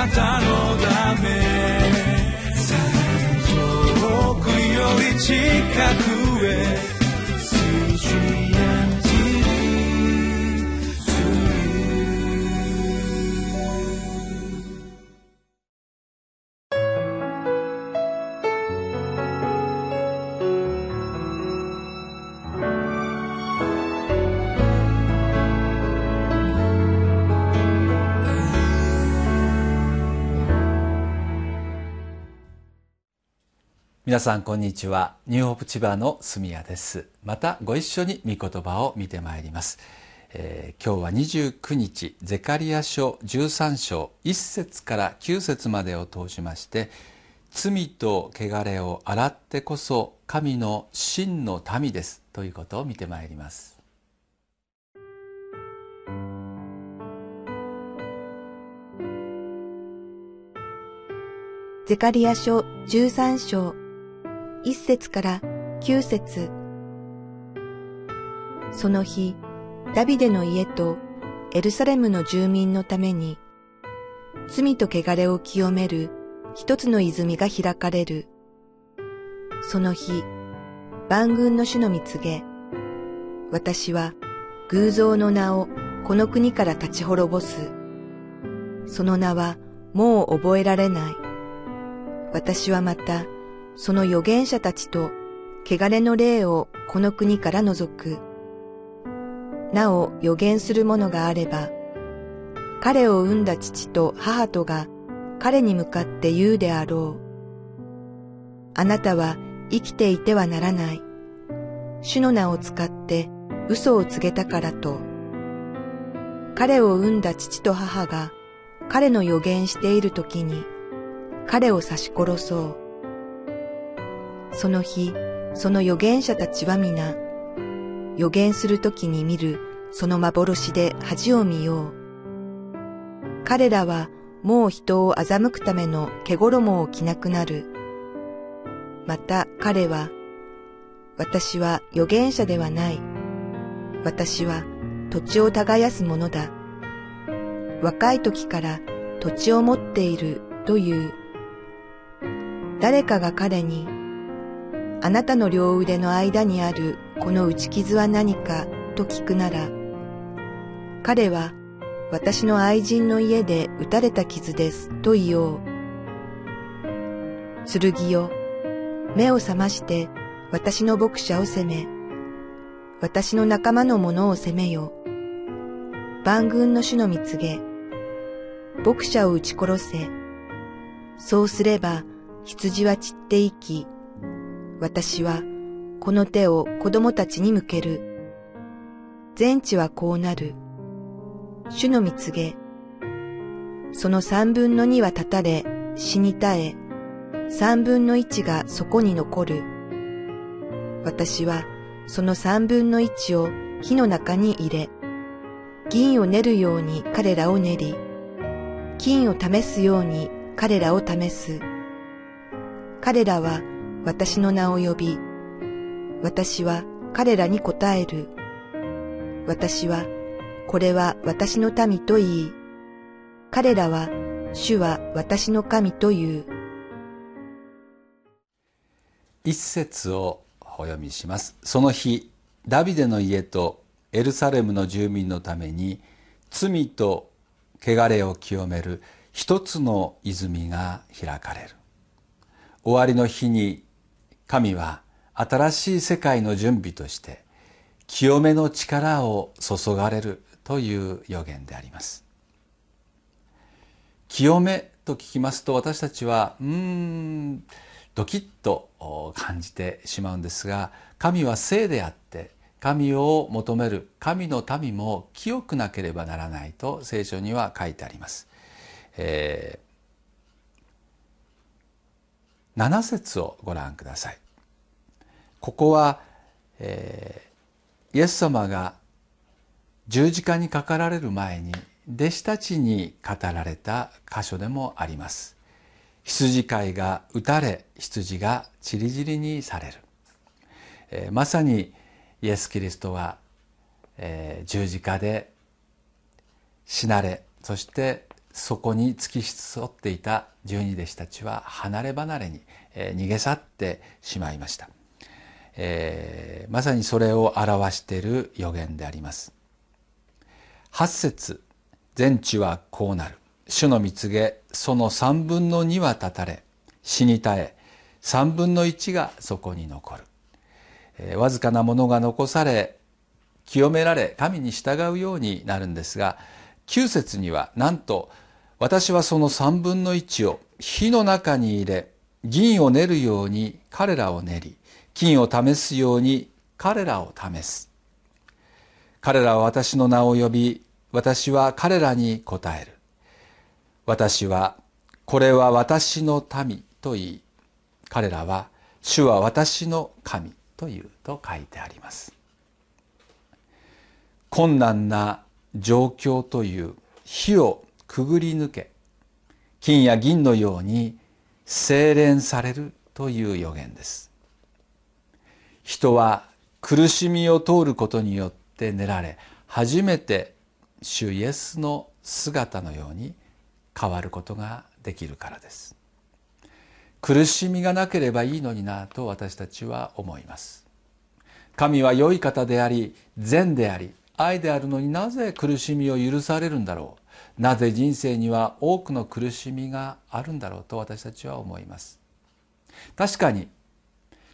なたのため。遠くより近く。皆さんこんにちは。ニューホープ千葉の住谷です。またご一緒に御言葉を見てまいります、えー、今日は29日ゼカリア書13章1節から9節までを通しまして罪と汚れを洗ってこそ神の真の民ですということを見てまいります。ゼカリア書13章一節から九節その日、ダビデの家とエルサレムの住民のために、罪と汚れを清める一つの泉が開かれる。その日、万軍の主の見告げ、私は偶像の名をこの国から立ち滅ぼす。その名はもう覚えられない。私はまたその預言者たちと汚れの霊をこの国から除く。なお預言する者があれば、彼を産んだ父と母とが彼に向かって言うであろう。あなたは生きていてはならない。主の名を使って嘘を告げたからと。彼を産んだ父と母が彼の予言している時に彼を刺し殺そう。その日、その預言者たちは皆、預言するときに見るその幻で恥を見よう。彼らはもう人を欺くための毛衣を着なくなる。また彼は、私は預言者ではない。私は土地を耕す者だ。若い時から土地を持っているという。誰かが彼に、あなたの両腕の間にあるこの打ち傷は何かと聞くなら、彼は私の愛人の家で撃たれた傷ですと言おう。剣よ、目を覚まして私の牧者を責め、私の仲間の者を責めよ。万軍の主の見告げ、牧者を撃ち殺せ。そうすれば羊は散っていき、私はこの手を子供たちに向ける。全地はこうなる。主の見告げ。その三分の二は立たれ、死に絶え、三分の一がそこに残る。私はその三分の一を火の中に入れ、銀を練るように彼らを練り、金を試すように彼らを試す。彼らは私の名を呼び、私は彼らに答える。私は、これは私の民と言い、彼らは、主は私の神と言う。一節をお読みします。その日、ダビデの家とエルサレムの住民のために、罪と汚れを清める一つの泉が開かれる。終わりの日に神は新しい世界の準備として清めの力を注がれるという予言であります。清めと聞きますと私たちはうーんドキッと感じてしまうんですが神は聖であって神を求める神の民も清くなければならないと聖書には書いてあります、えー7節をご覧ください。ここは、えー、イエス様が十字架にかかられる前に弟子たちに語られた箇所でもあります。羊飼いが打たれ羊がちりぢりにされる、えー、まさにイエス・キリストは、えー、十字架で死なれそしてそこに付き添っていた十二弟子たちは離れ離れに逃げ去ってしまいました、えー、まさにそれを表している予言であります。八節全地はこうなる。主の蜜げその三分の二は断たれ。死に絶え三分の一がそこに残る、えー、わずかなものが残され清められ神に従うようになるんですが9節にはなんと私はその三分の一を火の中に入れ銀を練るように彼らを練り金を試すように彼らを試す。彼らは私の名を呼び私は彼らに答える。私はこれは私の民と言い彼らは主は私の神というと書いてあります。困難な状況という火をくぐり抜け金や銀のように精錬されるという予言です。人は苦しみを通ることによって練られ初めて主イエスの姿のように変わることができるからです。苦しみがなければいいのになと私たちは思います。神は良い方であり善であり愛であるのになぜ苦しみを許されるんだろう？なぜ人生には多くの苦しみがあるんだろうと私たちは思います。確かに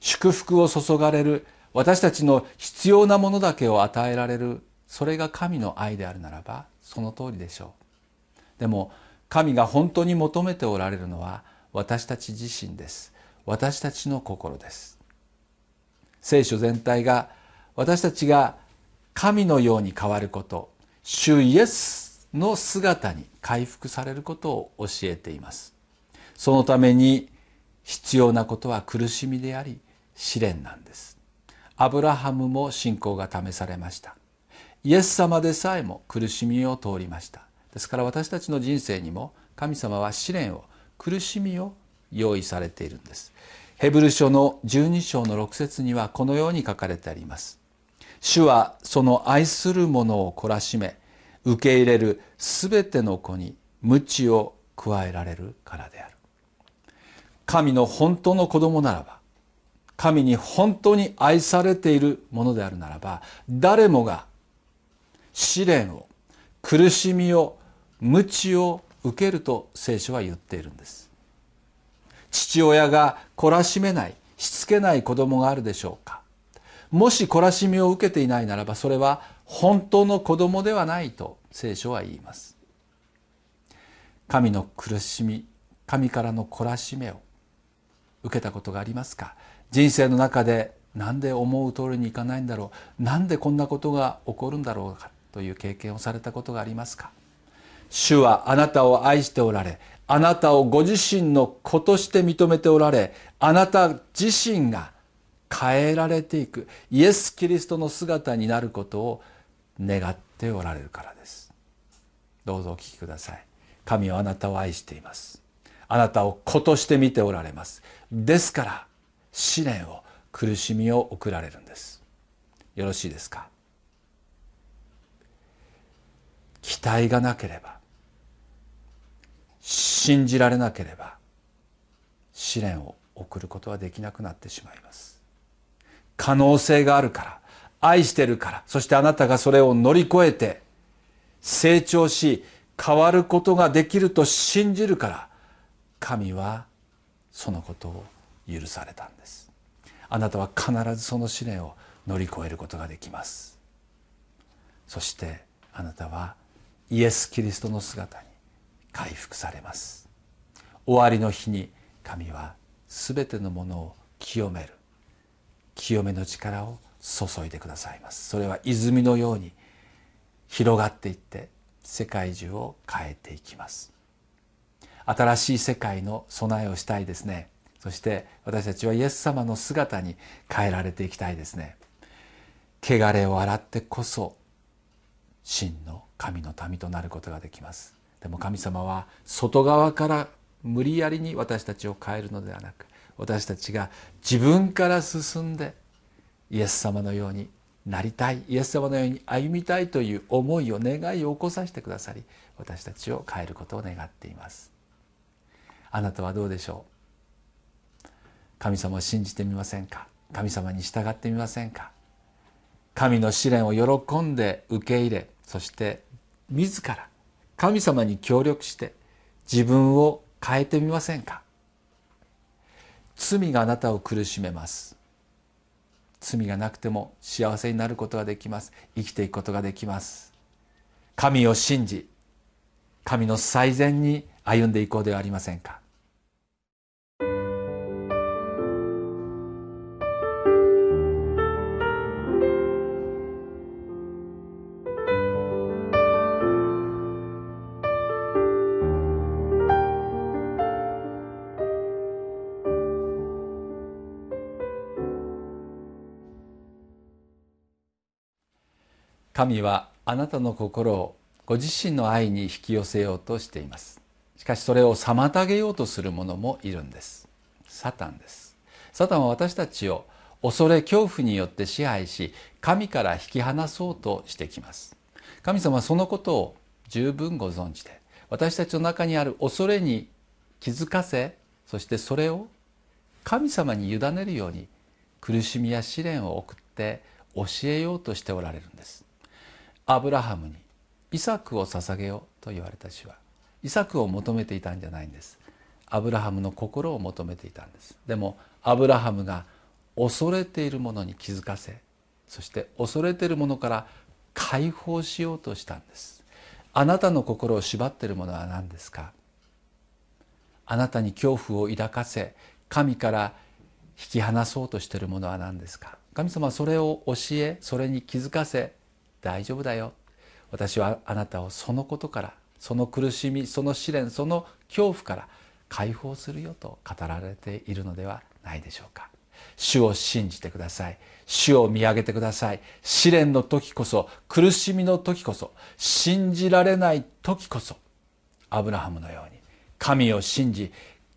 祝福を注がれる私たちの必要なものだけを与えられるそれが神の愛であるならばその通りでしょう。でも神が本当に求めておられるのは私たち自身です。私たちの心です。聖書全体が私たちが神のように変わること主イエスの姿に回復されることを教えています。そのために必要なことは苦しみであり試練なんです。アブラハムも信仰が試されました。イエス様でさえも苦しみを通りました。ですから私たちの人生にも神様は試練を苦しみを用意されているんです。ヘブル書の12章の6節にはこのように書かれてあります。主はその愛する者を懲らしめ受け入れるすべての子に鞭を加えられるからである。神の本当の子供ならば神に本当に愛されているものであるならば誰もが試練を苦しみを鞭を受けると聖書は言っているんです。父親が懲らしめないしつけない子供があるでしょうか。もし懲らしみを受けていないならばそれは本当の子供ではないと聖書は言います。神の苦しみ神からの懲らしめを受けたことがありますか？人生の中でなんで思う通りにいかないんだろう？なんでこんなことが起こるんだろうか？という経験をされたことがありますか？主はあなたを愛しておられあなたをご自身の子として認めておられあなた自身が変えられていく。イエス・キリストの姿になることを願っておられるからです。どうぞお聞きください。神はあなたを愛しています。あなたを子として見ておられます。ですから試練を苦しみを送られるんです。よろしいですか？期待がなければ信じられなければ試練を送ることはできなくなってしまいます。可能性があるから愛してるからそしてあなたがそれを乗り越えて成長し変わることができると信じるから神はそのことを許されたんです。あなたは必ずその試練を乗り越えることができます。そしてあなたはイエス・キリストの姿に回復されます。終わりの日に神は全てのものを清める。清めの力を注いでくださいます。それは泉のように広がっていって世界中を変えていきます。新しい世界の備えをしたいですね。そして私たちはイエス様の姿に変えられていきたいですね。汚れを洗ってこそ真の神の民となることができます。でも神様は外側から無理やりに私たちを変えるのではなく私たちが自分から進んでイエス様のようになりたいイエス様のように歩みたいという思いを願いを起こさせてくださり私たちを変えることを願っています。あなたはどうでしょう？神様を信じてみませんか？神様に従ってみませんか？神の試練を喜んで受け入れそして自ら神様に協力して自分を変えてみませんか？罪があなたを苦しめます。罪がなくても幸せになることができます。生きていくことができます。神を信じ神の最善に歩んでいこうではありませんか。神はあなたの心をご自身の愛に引き寄せようとしています。しかしそれを妨げようとする者もいるんです。サタンです。サタンは私たちを恐れ恐怖によって支配し神から引き離そうとしてきます。神様はそのことを十分ご存知で私たちの中にある恐れに気づかせそしてそれを神様に委ねるように苦しみや試練を送って教えようとしておられるんです。アブラハムにイサクを捧げようと言われた主はイサクを求めていたんじゃないんです。アブラハムの心を求めていたんです。でもアブラハムが恐れているものに気づかせそして恐れているものから解放しようとしたんです。あなたの心を縛っているものは何ですか？あなたに恐怖を抱かせ神から引き離そうとしているものは何ですか？神様はそれを教えそれに気づかせ大丈夫だよ。私はあなたをそのことからその苦しみその試練その恐怖から解放するよと語られているのではないでしょうか。主を信じてください。主を見上げてください。試練の時こそ苦しみの時こそ信じられない時こそアブラハムのように神を信じ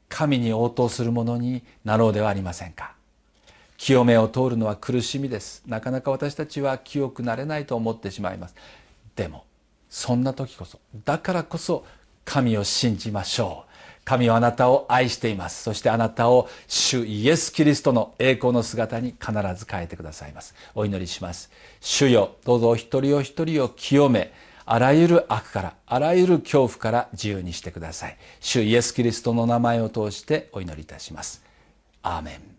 神に応答するものになろうではありませんか。清めを通るのは苦しみです。なかなか私たちは清くなれないと思ってしまいます。でもそんな時こそだからこそ神を信じましょう。神はあなたを愛しています。そしてあなたを主イエス・キリストの栄光の姿に必ず変えてくださいます。お祈りします。主よどうぞお一人お一人を清めあらゆる悪からあらゆる恐怖から自由にしてください。主イエス・キリストの名前を通してお祈りいたします。アーメン。